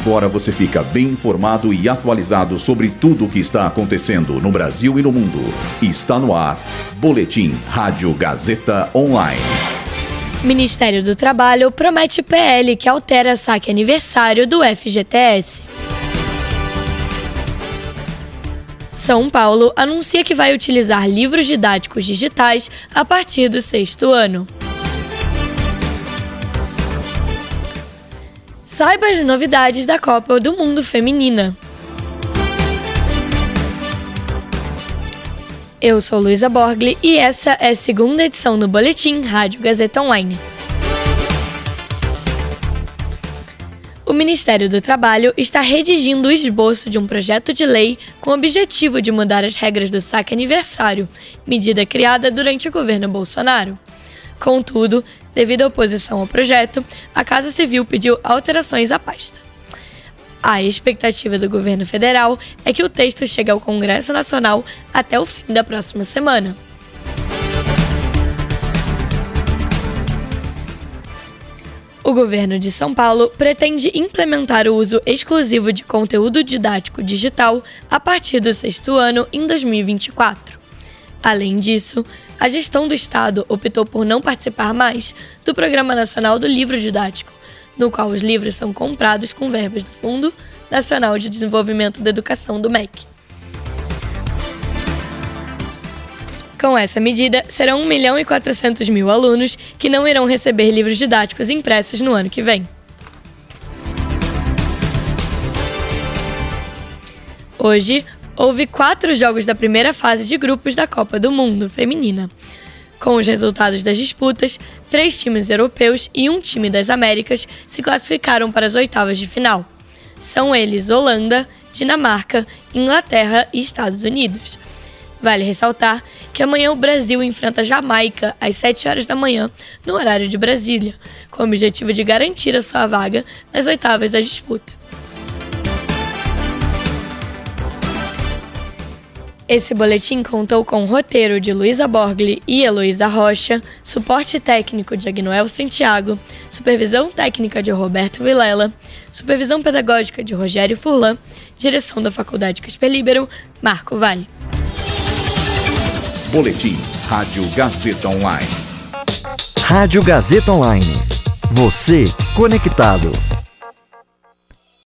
Agora você fica bem informado e atualizado sobre tudo o que está acontecendo no Brasil e no mundo. Está no ar. Boletim Rádio Gazeta Online. Ministério do Trabalho promete PL que altera saque aniversário do FGTS. São Paulo anuncia que vai utilizar livros didáticos digitais a partir do sexto ano. Saiba as novidades da Copa do Mundo Feminina. Eu sou Luísa Borgli e essa é a segunda edição do Boletim Rádio Gazeta Online. O Ministério do Trabalho está redigindo o esboço de um projeto de lei com o objetivo de mudar as regras do saque aniversário, medida criada durante o governo Bolsonaro. Contudo, devido à oposição ao projeto, a Casa Civil pediu alterações à pasta. A expectativa do governo federal é que o texto chegue ao Congresso Nacional até o fim da próxima semana. O governo de São Paulo pretende implementar o uso exclusivo de conteúdo didático digital a partir do sexto ano em 2024. Além disso, a gestão do Estado optou por não participar mais do Programa Nacional do Livro Didático, no qual os livros são comprados com verbas do Fundo Nacional de Desenvolvimento da Educação do MEC. Com essa medida, serão 1 milhão e 400 mil alunos que não irão receber livros didáticos impressos no ano que vem. Hoje, houve quatro jogos da primeira fase de grupos da Copa do Mundo Feminina. Com os resultados das disputas, três times europeus e um time das Américas se classificaram para as oitavas de final. São eles Holanda, Dinamarca, Inglaterra e Estados Unidos. Vale ressaltar que amanhã o Brasil enfrenta Jamaica às 7 horas da manhã, no horário de Brasília, com o objetivo de garantir a sua vaga nas oitavas da disputa. Esse boletim contou com o roteiro de Luísa Borgli e Heloísa Rocha, suporte técnico de Agnoel Santiago, supervisão técnica de Roberto Vilela, supervisão pedagógica de Rogério Furlan, direção da Faculdade Casper Libero, Marco Vale. Boletim Rádio Gazeta Online. Rádio Gazeta Online. Você conectado.